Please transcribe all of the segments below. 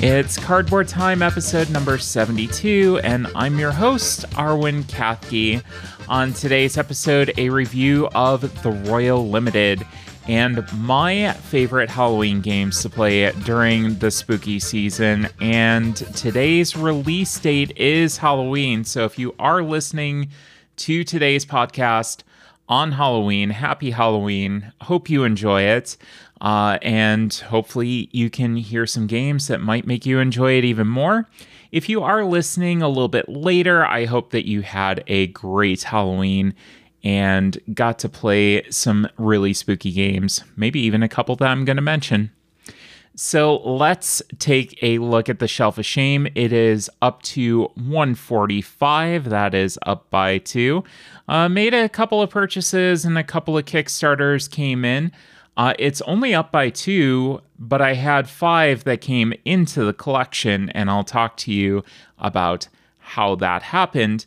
It's Cardboard Time episode number 72, and I'm your host, Arwen Kathke. On today's episode, a review of The Royal Limited and my favorite Halloween games to play during the spooky season. And today's release date is Halloween, so if you are listening to today's podcast on Halloween, happy Halloween. Hope you enjoy it. Uh, and hopefully, you can hear some games that might make you enjoy it even more. If you are listening a little bit later, I hope that you had a great Halloween and got to play some really spooky games, maybe even a couple that I'm going to mention. So let's take a look at the Shelf of Shame. It is up to 145. That is up by two. Uh, made a couple of purchases and a couple of Kickstarters came in. Uh, it's only up by two, but I had five that came into the collection, and I'll talk to you about how that happened.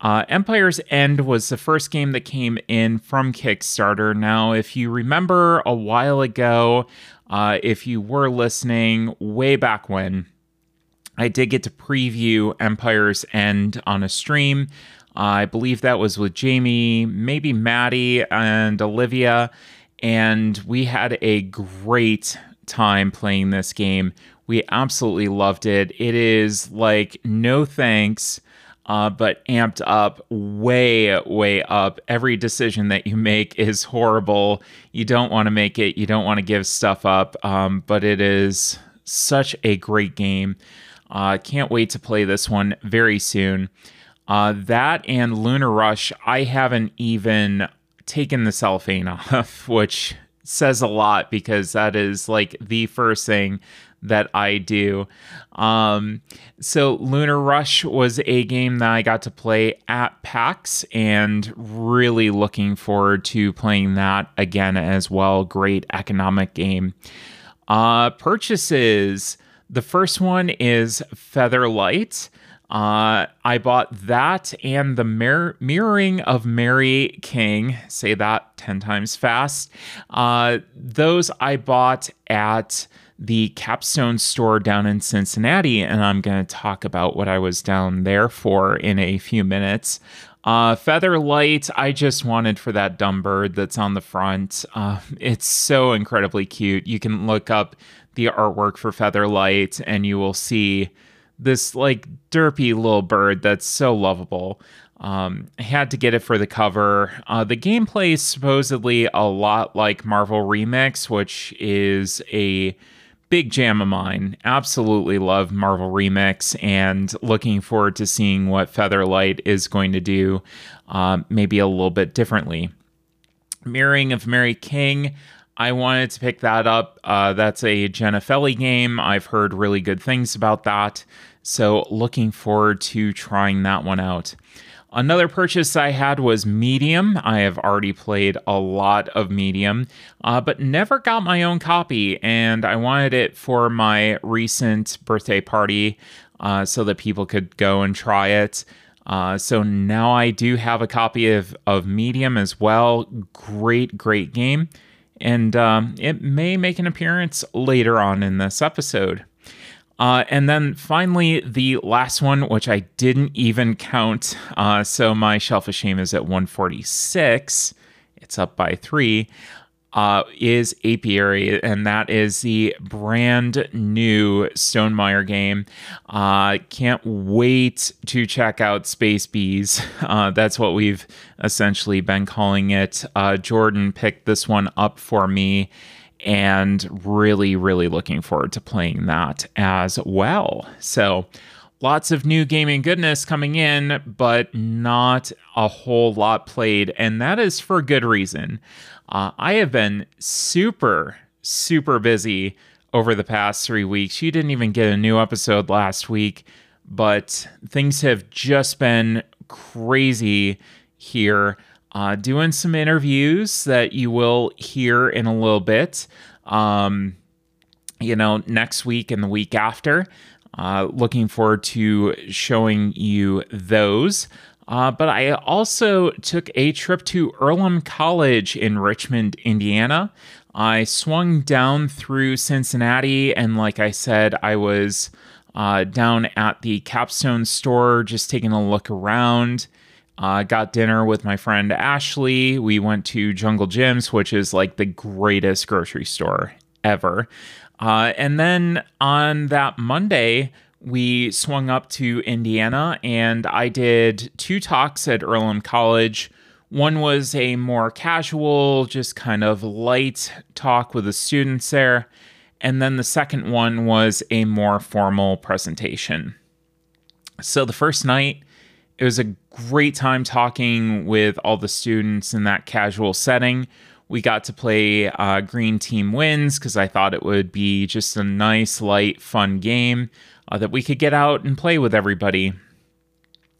Uh, Empire's End was the first game that came in from Kickstarter. Now, if you remember a while ago, uh, if you were listening way back when, I did get to preview Empire's End on a stream. Uh, I believe that was with Jamie, maybe Maddie, and Olivia and we had a great time playing this game. We absolutely loved it. It is like no thanks, uh, but amped up, way, way up. Every decision that you make is horrible. You don't want to make it, you don't want to give stuff up, um, but it is such a great game. Uh, can't wait to play this one very soon. Uh, that and Lunar Rush, I haven't even taken the cellophane off, which says a lot because that is like the first thing that I do. Um, so, Lunar Rush was a game that I got to play at PAX and really looking forward to playing that again as well. Great economic game. Uh, purchases. The first one is Featherlight. Uh, I bought that and the mir- mirroring of Mary King. Say that 10 times fast. Uh, those I bought at the Capstone store down in Cincinnati, and I'm going to talk about what I was down there for in a few minutes. Uh, Featherlight, I just wanted for that dumb bird that's on the front. Uh, it's so incredibly cute. You can look up the artwork for Featherlight and you will see this like derpy little bird that's so lovable. Um, I had to get it for the cover. Uh, the gameplay is supposedly a lot like Marvel Remix, which is a big jam of mine. Absolutely love Marvel Remix and looking forward to seeing what Featherlight is going to do, uh, maybe a little bit differently. Mirroring of Mary King. I wanted to pick that up. Uh, that's a Jenna Feli game. I've heard really good things about that. So, looking forward to trying that one out. Another purchase I had was Medium. I have already played a lot of Medium, uh, but never got my own copy, and I wanted it for my recent birthday party uh, so that people could go and try it. Uh, so now I do have a copy of, of Medium as well. Great, great game and um, it may make an appearance later on in this episode. Uh, and then finally, the last one, which I didn't even count. Uh, so my shelf of shame is at 146. It's up by three uh, is Apiary, and that is the brand new Stonemaier game. Uh, can't wait to check out Space Bees. Uh, that's what we've essentially been calling it. Uh, Jordan picked this one up for me, and really, really looking forward to playing that as well. So, lots of new gaming goodness coming in, but not a whole lot played, and that is for good reason. Uh, I have been super, super busy over the past three weeks. You didn't even get a new episode last week, but things have just been crazy here. Uh, doing some interviews that you will hear in a little bit. Um, you know, next week and the week after. Uh, looking forward to showing you those. Uh, but I also took a trip to Earlham College in Richmond, Indiana. I swung down through Cincinnati, and like I said, I was uh, down at the Capstone store just taking a look around. Uh, got dinner with my friend Ashley. We went to Jungle Jim's, which is like the greatest grocery store ever. Uh, and then on that Monday, we swung up to Indiana and I did two talks at Earlham College. One was a more casual, just kind of light talk with the students there. And then the second one was a more formal presentation. So the first night, it was a great time talking with all the students in that casual setting. We got to play uh, Green Team Wins because I thought it would be just a nice, light, fun game uh, that we could get out and play with everybody.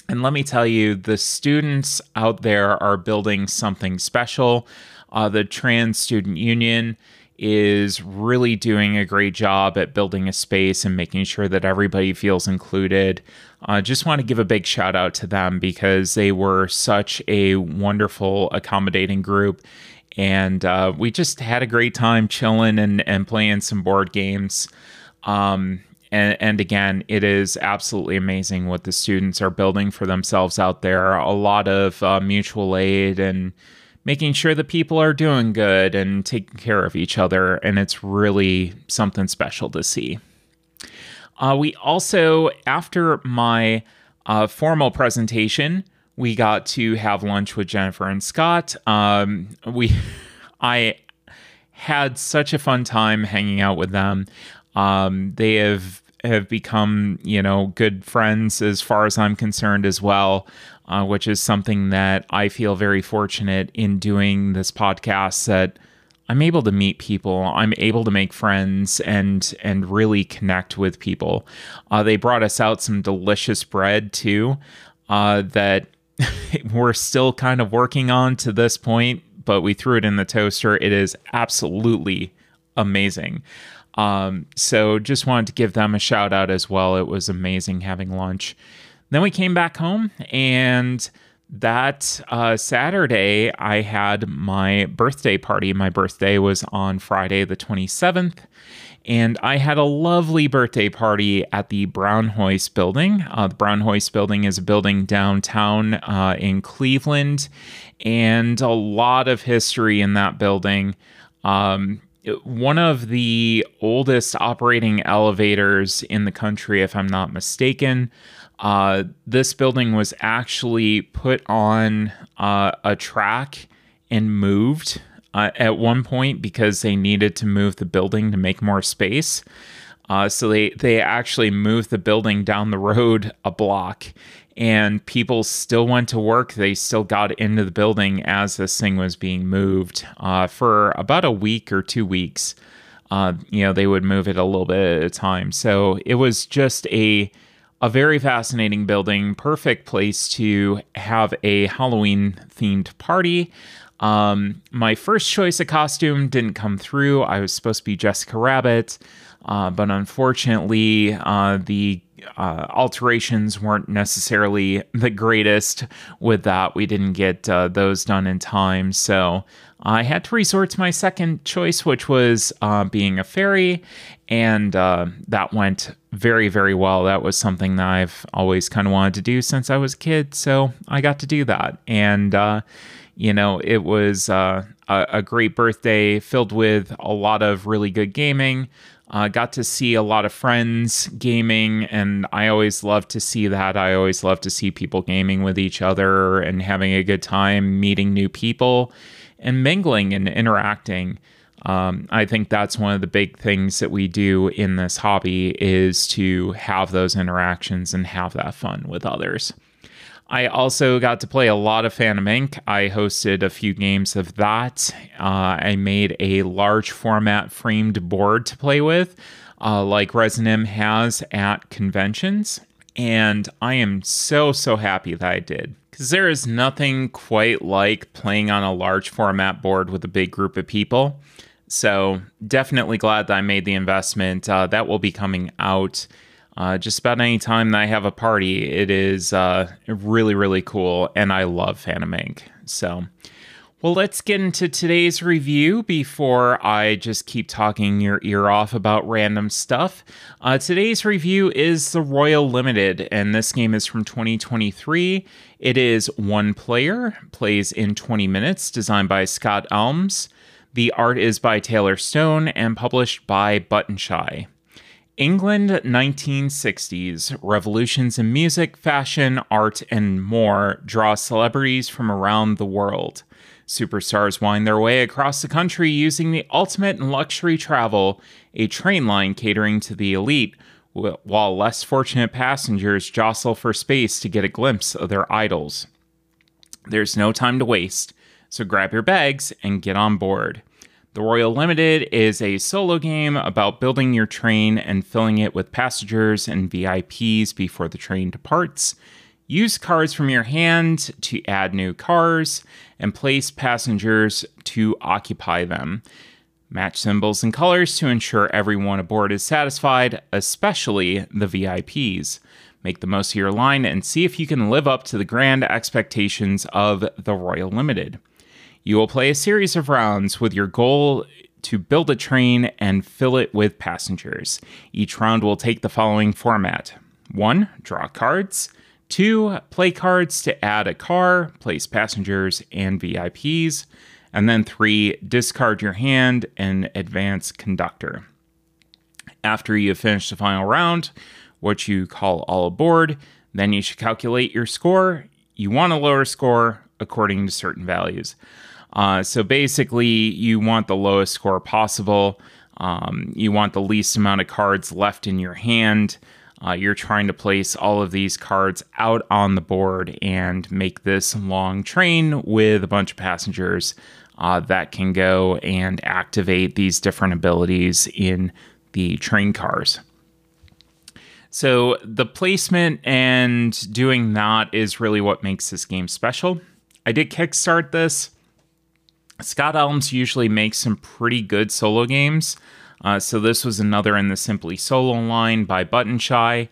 And let me tell you, the students out there are building something special. Uh, the Trans Student Union is really doing a great job at building a space and making sure that everybody feels included. I uh, just want to give a big shout out to them because they were such a wonderful, accommodating group. And uh, we just had a great time chilling and, and playing some board games. Um, and, and again, it is absolutely amazing what the students are building for themselves out there. A lot of uh, mutual aid and making sure that people are doing good and taking care of each other. And it's really something special to see. Uh, we also, after my uh, formal presentation, we got to have lunch with Jennifer and Scott. Um, we, I had such a fun time hanging out with them. Um, they have have become, you know, good friends as far as I'm concerned as well, uh, which is something that I feel very fortunate in doing this podcast that I'm able to meet people, I'm able to make friends and and really connect with people. Uh, they brought us out some delicious bread too uh, that we're still kind of working on to this point, but we threw it in the toaster. It is absolutely amazing. Um, so just wanted to give them a shout out as well. It was amazing having lunch. Then we came back home and that uh, Saturday, I had my birthday party. My birthday was on Friday, the 27th, and I had a lovely birthday party at the Brownhoist building. Uh, the Brownhoist building is a building downtown uh, in Cleveland, and a lot of history in that building. Um, one of the oldest operating elevators in the country, if I'm not mistaken. Uh, this building was actually put on uh, a track and moved uh, at one point because they needed to move the building to make more space. Uh, so they they actually moved the building down the road a block, and people still went to work. They still got into the building as this thing was being moved uh, for about a week or two weeks. Uh, you know, they would move it a little bit at a time. So it was just a a very fascinating building, perfect place to have a Halloween themed party. Um, my first choice of costume didn't come through. I was supposed to be Jessica Rabbit, uh, but unfortunately, uh, the uh, alterations weren't necessarily the greatest with that. We didn't get uh, those done in time. So I had to resort to my second choice, which was uh, being a fairy. And uh, that went very, very well. That was something that I've always kind of wanted to do since I was a kid. So I got to do that. And, uh, you know, it was uh, a, a great birthday filled with a lot of really good gaming. Uh, got to see a lot of friends gaming, and I always love to see that. I always love to see people gaming with each other and having a good time, meeting new people, and mingling and interacting. Um, I think that's one of the big things that we do in this hobby is to have those interactions and have that fun with others. I also got to play a lot of Phantom Ink. I hosted a few games of that. Uh, I made a large format framed board to play with, uh, like Resonym has at conventions. And I am so, so happy that I did. Because there is nothing quite like playing on a large format board with a big group of people. So, definitely glad that I made the investment. Uh, that will be coming out uh, just about any time that I have a party, it is uh, really, really cool. And I love Phantom Ink. So, well, let's get into today's review before I just keep talking your ear off about random stuff. Uh, today's review is the Royal Limited, and this game is from 2023. It is one player, plays in 20 minutes, designed by Scott Almes. The art is by Taylor Stone and published by Button Shy. England 1960s, revolutions in music, fashion, art, and more draw celebrities from around the world. Superstars wind their way across the country using the ultimate in luxury travel, a train line catering to the elite, while less fortunate passengers jostle for space to get a glimpse of their idols. There's no time to waste, so grab your bags and get on board. The Royal Limited is a solo game about building your train and filling it with passengers and VIPs before the train departs. Use cards from your hand to add new cars and place passengers to occupy them. Match symbols and colors to ensure everyone aboard is satisfied, especially the VIPs. Make the most of your line and see if you can live up to the grand expectations of the Royal Limited. You will play a series of rounds with your goal to build a train and fill it with passengers. Each round will take the following format 1. Draw cards. 2. Play cards to add a car, place passengers, and VIPs. And then 3. Discard your hand and advance conductor. After you have finished the final round, what you call all aboard, then you should calculate your score. You want a lower score according to certain values. Uh, so basically, you want the lowest score possible. Um, you want the least amount of cards left in your hand. Uh, you're trying to place all of these cards out on the board and make this long train with a bunch of passengers uh, that can go and activate these different abilities in the train cars. So, the placement and doing that is really what makes this game special. I did kickstart this. Scott Almes usually makes some pretty good solo games. Uh, so this was another in the Simply Solo line by Button Shy.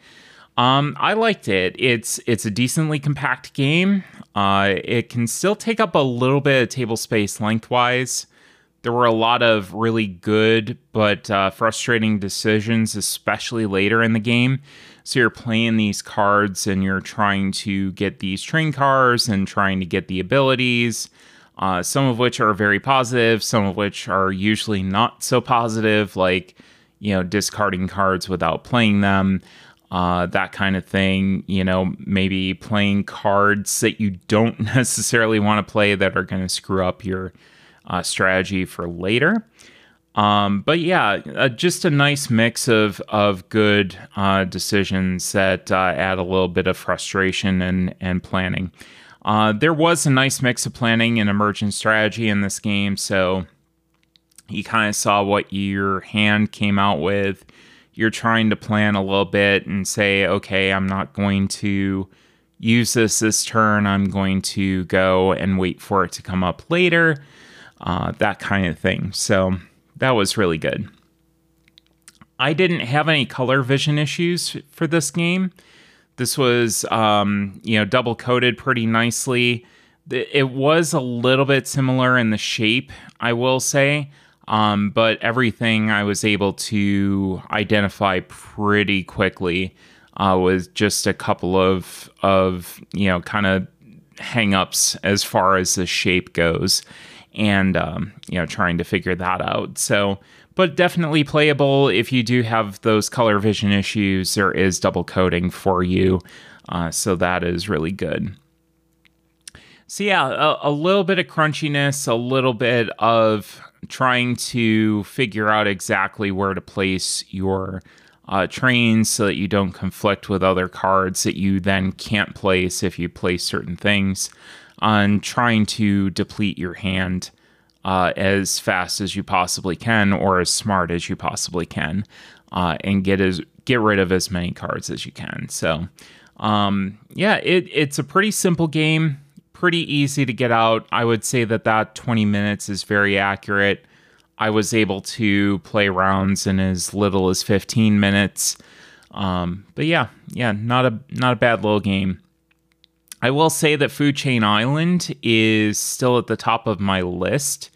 Um, I liked it. It's it's a decently compact game. Uh, it can still take up a little bit of table space lengthwise. There were a lot of really good but uh, frustrating decisions, especially later in the game. So you're playing these cards and you're trying to get these train cars and trying to get the abilities uh, some of which are very positive, some of which are usually not so positive, like, you know, discarding cards without playing them, uh, that kind of thing. You know, maybe playing cards that you don't necessarily want to play that are going to screw up your uh, strategy for later. Um, but yeah, uh, just a nice mix of of good uh, decisions that uh, add a little bit of frustration and and planning. Uh, there was a nice mix of planning and emergent strategy in this game, so you kind of saw what your hand came out with. You're trying to plan a little bit and say, okay, I'm not going to use this this turn. I'm going to go and wait for it to come up later, uh, that kind of thing. So that was really good. I didn't have any color vision issues for this game. This was, um, you know, double coated pretty nicely. It was a little bit similar in the shape, I will say, um, but everything I was able to identify pretty quickly uh, with just a couple of of you know kind of hangups as far as the shape goes, and um, you know trying to figure that out. So but definitely playable if you do have those color vision issues. There is double coding for you, uh, so that is really good. So yeah, a, a, little bit of crunchiness, a little bit of trying to figure out exactly where to place your uh, trains so that you don't conflict with other cards that you then can't place if you place certain things, on trying to deplete your hand uh, as fast as you possibly can or as smart as you possibly can uh, and get as get rid of as many cards as you can. So um, yeah, it, it's a pretty simple game, pretty easy to get out. I would say that that 20 minutes is very accurate. I was able to play rounds in as little as 15 minutes. Um, but yeah, yeah, not a not a bad little game. I will say that Food Chain Island is still at the top of my list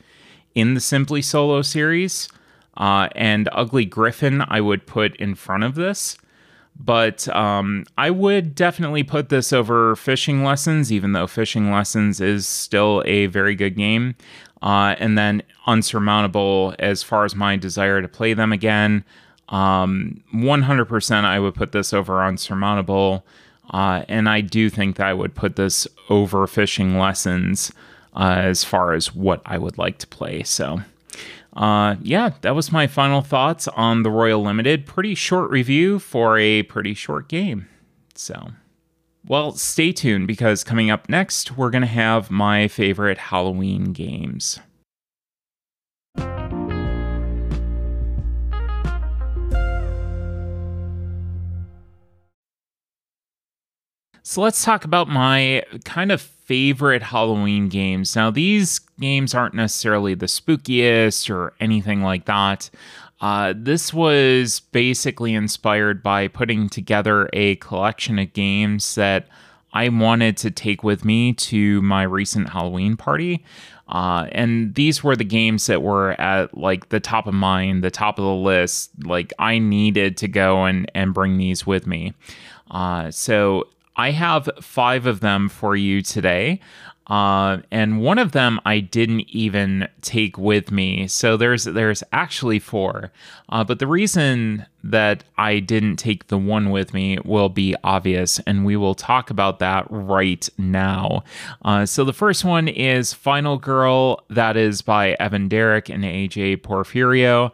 in the Simply Solo series, uh, and Ugly Gryphon I would put in front of this. But um, I would definitely put this over Fishing Lessons, even though Fishing Lessons is still a very good game. Uh, and then Insurmountable, as far as my desire to play them again, um, 100% I would put this over Insurmountable. Uh, and I do think that I would put this over Fishing Lessons uh, as far as what I would like to play. So uh, yeah, that was my final thoughts on the Royal Limited. Pretty short review for a pretty short game. So, well, stay tuned because coming up next, we're going to have my favorite Halloween games. So let's talk about my kind of favorite Halloween games. Now, these games aren't necessarily the spookiest or anything like that. Uh, this was basically inspired by putting together a collection of games that I wanted to take with me to my recent Halloween party. Uh, and these were the games that were at like the top of mind, the top of the list. Like I needed to go and, and bring these with me. Uh, so I have five of them for you today. Uh, and one of them I didn't even take with me. So there's there's actually four. Uh, but the reason that I didn't take the one with me will be obvious, and we will talk about that right now. Uh, so the first one is Final Girl. That is by Evan Derrick and AJ Porfirio.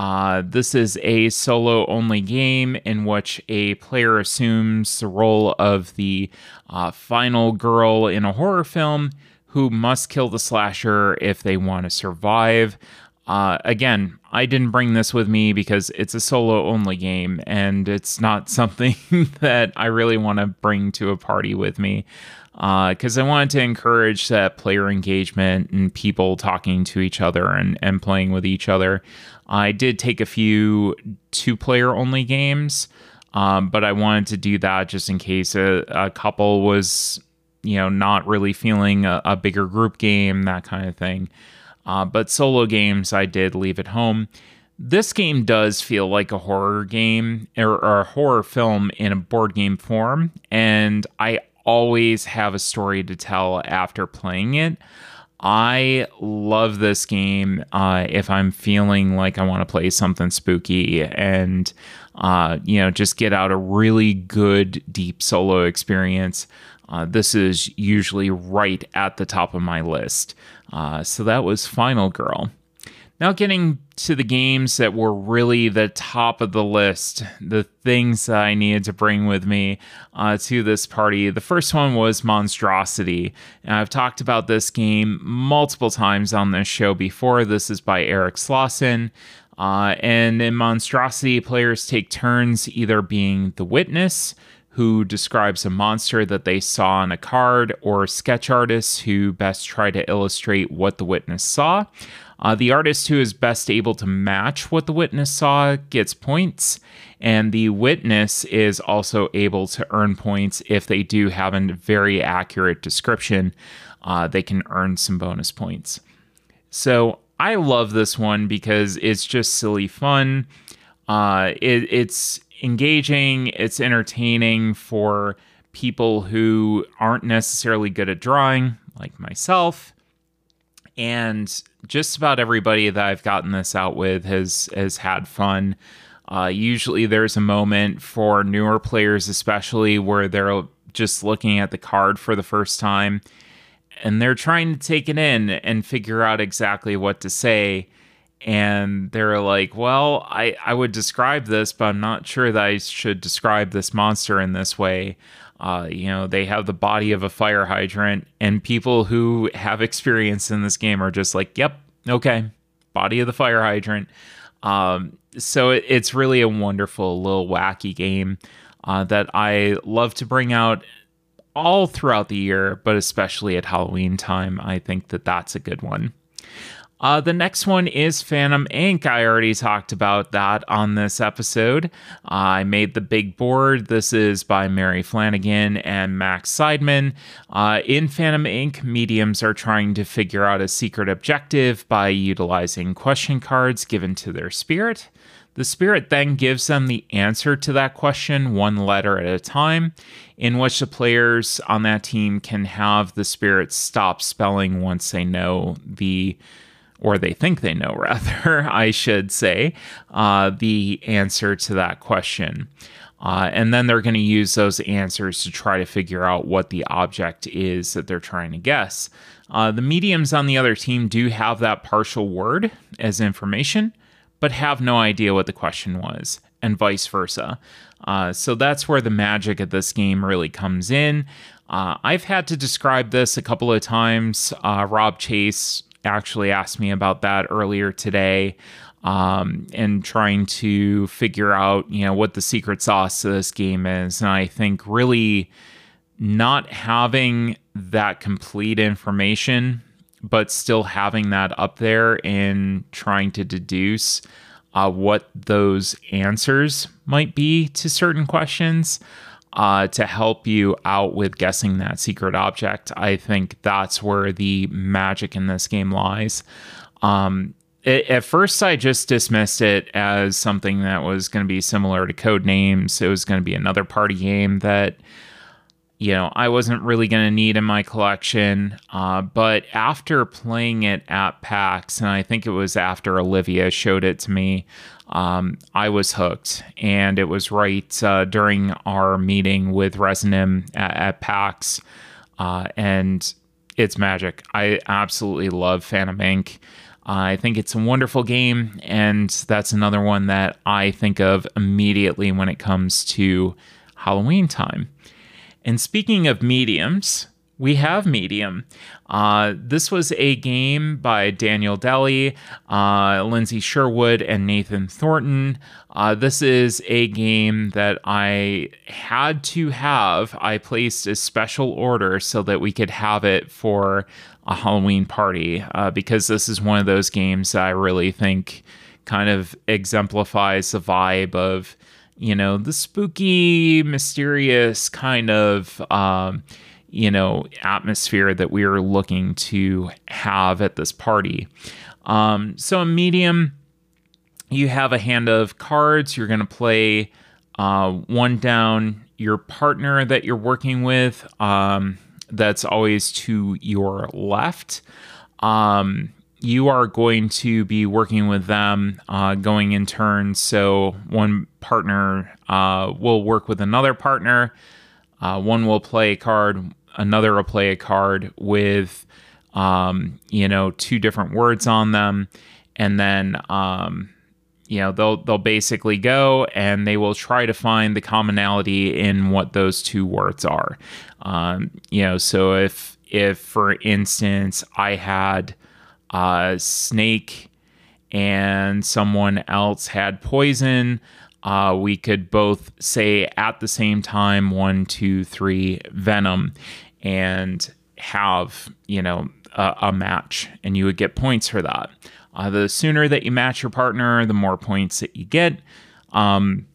Uh, this is a solo only game in which a player assumes the role of the uh, final girl in a horror film who must kill the slasher if they want to survive. Uh, again, I didn't bring this with me because it's a solo only game and it's not something that I really want to bring to a party with me because uh, I wanted to encourage that player engagement and people talking to each other and, and playing with each other. I did take a few two player only games, um, but I wanted to do that just in case a, a couple was, you know, not really feeling a, a bigger group game, that kind of thing. Uh, but solo games, I did leave at home. This game does feel like a horror game or, or a horror film in a board game form, and I always have a story to tell after playing it. I love this game uh, if I'm feeling like I want to play something spooky and, uh, you know, just get out a really good, deep solo experience. Uh, this is usually right at the top of my list. Uh, so that was Final Girl. Now, getting to the games that were really the top of the list, the things that I needed to bring with me uh, to this party. The first one was Monstrosity. And I've talked about this game multiple times on this show before. This is by Eric Slosson. Uh, and in Monstrosity, players take turns either being the witness, who describes a monster that they saw on a card, or sketch artists who best try to illustrate what the witness saw. Uh, the artist who is best able to match what the witness saw gets points, and the witness is also able to earn points if they do have a very accurate description. Uh, they can earn some bonus points. So I love this one because it's just silly fun. Uh, it, it's engaging, it's entertaining for people who aren't necessarily good at drawing, like myself and just about everybody that I've gotten this out with has has had fun. Uh, usually, there's a moment for newer players, especially where they're just looking at the card for the first time, and they're trying to take it in and figure out exactly what to say. And they're like, "Well, I I would describe this, but I'm not sure that I should describe this monster in this way." Uh, you know, they have the body of a fire hydrant, and people who have experience in this game are just like, yep, okay, body of the fire hydrant. Um, so it, it's really a wonderful little wacky game uh, that I love to bring out all throughout the year, but especially at Halloween time. I think that that's a good one. Uh, the next one is Phantom Ink. I already talked about that on this episode. Uh, I made the big board. This is by Mary Flanagan and Max Seidman. Uh, in Phantom Ink, mediums are trying to figure out a secret objective by utilizing question cards given to their spirit. The spirit then gives them the answer to that question one letter at a time, in which the players on that team can have the spirit stop spelling once they know the or they think they know, rather, I should say, uh, the answer to that question. Uh, and then they're going to use those answers to try to figure out what the object is that they're trying to guess. Uh, the mediums on the other team do have that partial word as information, but have no idea what the question was, and vice versa. Uh, so that's where the magic of this game really comes in. Uh, I've had to describe this a couple of times. Uh, Rob Chase actually asked me about that earlier today um, and trying to figure out, you know, what the secret sauce to this game is. And I think really not having that complete information, but still having that up there and trying to deduce uh, what those answers might be to certain questions uh, to help you out with guessing that secret object. I think that's where the magic in this game lies. Um, it, at first, I just dismissed it as something that was going to be similar to Codenames. It was going to be another party game that, you know, I wasn't really going to need in my collection. Uh, but after playing it at PAX, and I think it was after Olivia showed it to me, um, I was hooked. And it was right uh, during our meeting with Resonym at, at PAX. Uh, and it's magic. I absolutely love Phantom Ink. I think it's a wonderful game, and that's another one that I think of immediately when it comes to Halloween time. And speaking of mediums, we have Medium. Uh, this was a game by Daniel Deli, uh, Lindsay Sherwood, and Nathan Thornton. Uh, this is a game that I had to have. I placed a special order so that we could have it for a Halloween party uh, because this is one of those games that I really think kind of exemplifies the vibe of, you know, the spooky, mysterious kind of. Um, you know atmosphere that we are looking to have at this party. Um, so, a medium, you have a hand of cards. You're going to play uh, one down your partner that you're working with. Um, that's always to your left. Um, you are going to be working with them uh, going in turns. So, one partner uh, will work with another partner. Uh, one will play a card, another play a card with um, you know two different words on them. And then um, you know they'll they'll basically go and they will try to find the commonality in what those two words are. Um, you know so if if for instance i had a snake and someone else had poison uh, we could both say at the same time one, two, three, Venom, and have you know a, a match, and you would get points for that. Uh, the sooner that you match your partner, the more points that you get. Um,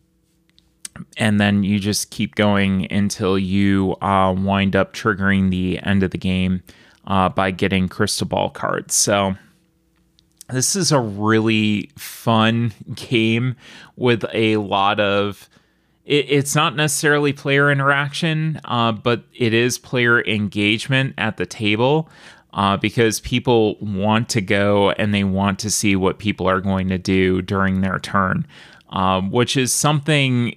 and then you just keep going until you uh, wind up triggering the end of the game uh, by getting crystal ball cards. So this is a really fun game with a lot of it, it's not necessarily player interaction uh, but it is player engagement at the table uh, because people want to go and they want to see what people are going to do during their turn um, which is something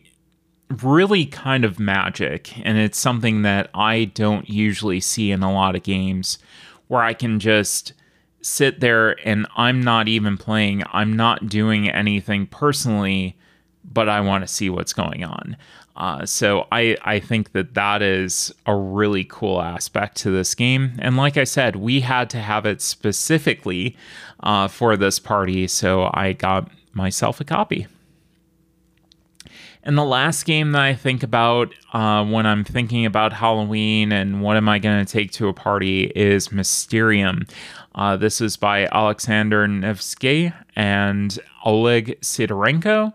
really kind of magic. And it's something that i don't usually see in a lot of games where i can just sit there and I'm not even playing, I'm not doing anything personally, but I want to see what's going on. Uh, so I, I think that that is a really cool aspect to this game. And like I said, we had to have it specifically uh, for this party, so I got myself a copy. And the last game that I think about uh, when I'm thinking about Halloween and what am I going to take to a party is Mysterium. Uh, this is by Alexander Nevsky and Oleg Sidorenko.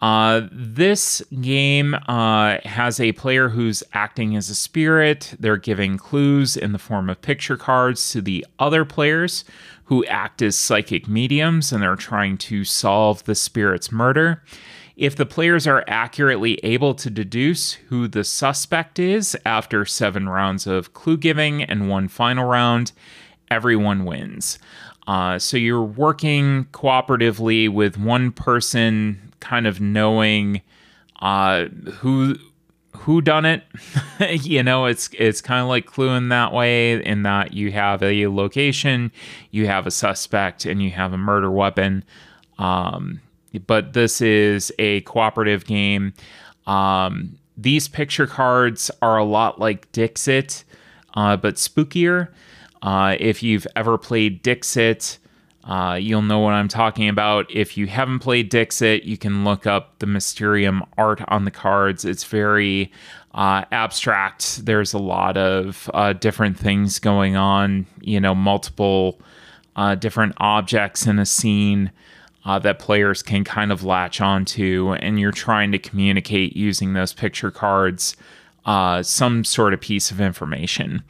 Uh, this game uh, has a player who's acting as a spirit. They're giving clues in the form of picture cards to the other players who act as psychic mediums and they're trying to solve the spirit's murder. If the players are accurately able to deduce who the suspect is after seven rounds of clue giving and one final round, everyone wins. Uh, so you're working cooperatively with one person kind of knowing uh, who who done it. you know, it's it's kind of like Clue in that way, in that you have a location, you have a suspect, and you have a murder weapon. Um, but this is a cooperative game. Um, these picture cards are a lot like Dixit, uh, but spookier. Uh, if you've ever played Dixit, uh, you'll know what I'm talking about. If you haven't played Dixit, you can look up the Mysterium art on the cards. It's very uh, abstract. There's a lot of uh, different things going on, you know, multiple uh, different objects in a scene. Uh, that players can kind of latch onto, and you're trying to communicate using those picture cards uh, some sort of piece of information.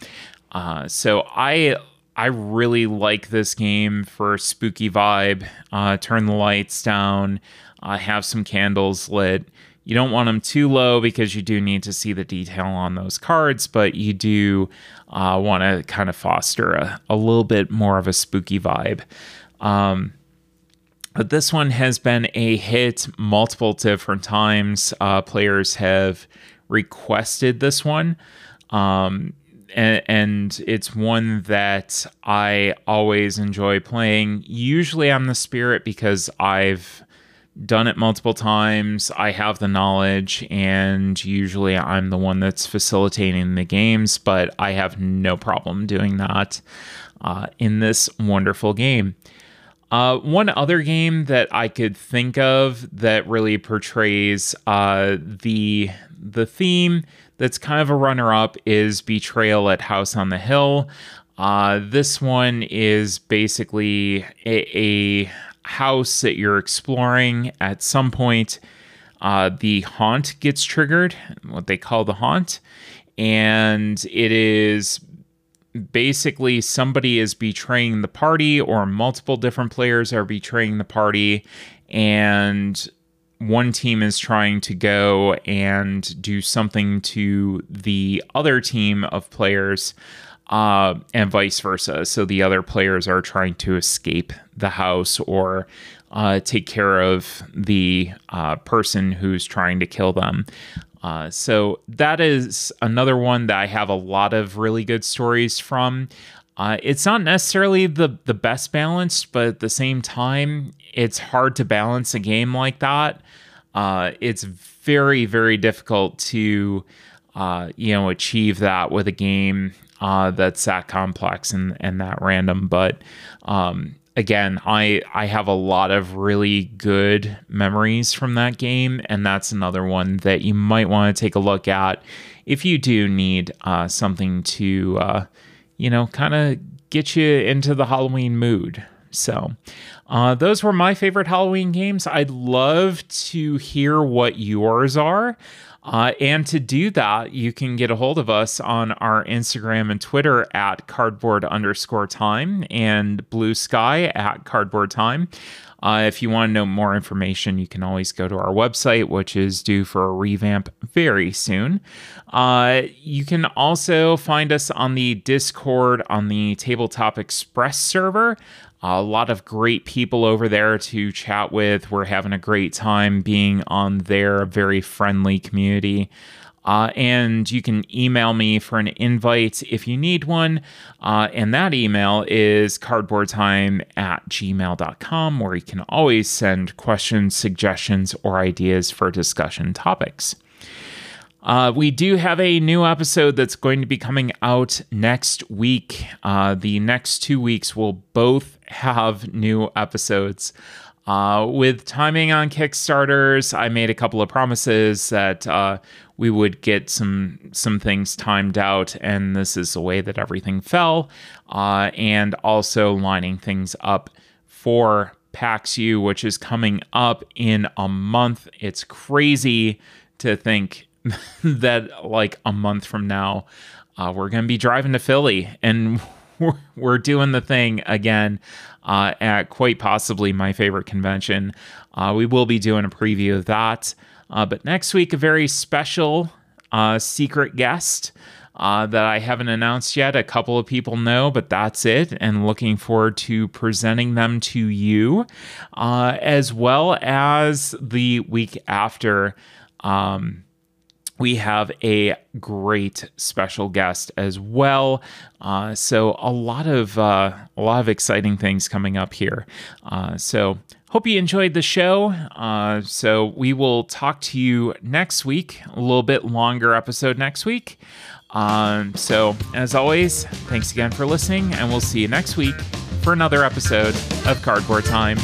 So I I really like this game for spooky vibe. Uh, turn the lights down, uh, have some candles lit. You don't want them too low because you do need to see the detail on those cards, but you do uh, want to kind of foster a, a, little bit more of a spooky vibe. Um, but this one has been a hit multiple different times. Uh, players have requested this one. Um, and, it's one that I always enjoy playing. Usually, I'm the spirit because I've done it multiple times. I have the knowledge, and usually I'm the one that's facilitating the games, but I have no problem doing that uh, in this wonderful game. Uh, one other game that I could think of that really portrays uh, the the theme that's kind of a runner up is Betrayal at House on the Hill. Uh, this one is basically a, a, house that you're exploring. At some point, uh, the haunt gets triggered, what they call the haunt, and it is basically somebody is betraying the party, or multiple different players are betraying the party, and one team is trying to go and do something to the other team of players, uh, and vice versa. So the other players are trying to escape the house or uh, take care of the uh, person who's trying to kill them. Uh, so that is another one that I have a lot of really good stories from. Uh, it's not necessarily the the best balanced, but at the same time, it's hard to balance a game like that. Uh, it's very very difficult to uh, you know achieve that with a game uh, that's that complex and and that random. But um, again, I I have a lot of really good memories from that game, and that's another one that you might want to take a look at if you do need uh, something to uh, you know kind of get you into the Halloween mood. So, uh, those were my favorite Halloween games. I'd love to hear what yours are. Uh, and to do that, you can get a hold of us on our Instagram and Twitter at cardboard underscore time and Bluesky at cardboard time. Uh, if you want to know more information, you can always go to our website, which is due for a revamp very soon. Uh, you can also find us on the Discord on the Tabletop Express server. A lot of great people over there to chat with. We're having a great time being on their very friendly community. Uh, and you can email me for an invite if you need one. Uh, and that email is cardboardtime at gmail.com, where you can always send questions, suggestions, or ideas for discussion topics. Uh, we do have a new episode that's going to be coming out next week. Uh, the next two weeks will both have new episodes. Uh, with timing on Kickstarters, I made a couple of promises that uh, we would get some some things timed out, and this is the way that everything fell, uh, and also lining things up for PAX U, which is coming up in a month. It's crazy to think that like a month from now, uh, we're going to be driving to Philly and we're, we're doing the thing again uh, at quite possibly my favorite convention. Uh, we will be doing a preview of that. Uh, but next week, a very special uh, secret guest. Uh, that I haven't announced yet. A couple of people know, but that's it. And looking forward to presenting them to you, uh, as well as the week after. Um, we have a great special guest as well. Uh, so a lot of uh, a lot of exciting things coming up here. Uh, so hope you enjoyed the show. Uh, so we will talk to you next week. A little bit longer episode next week. Um, so as always, thanks again for listening, and we'll see you next week for another episode of Cardboard Time.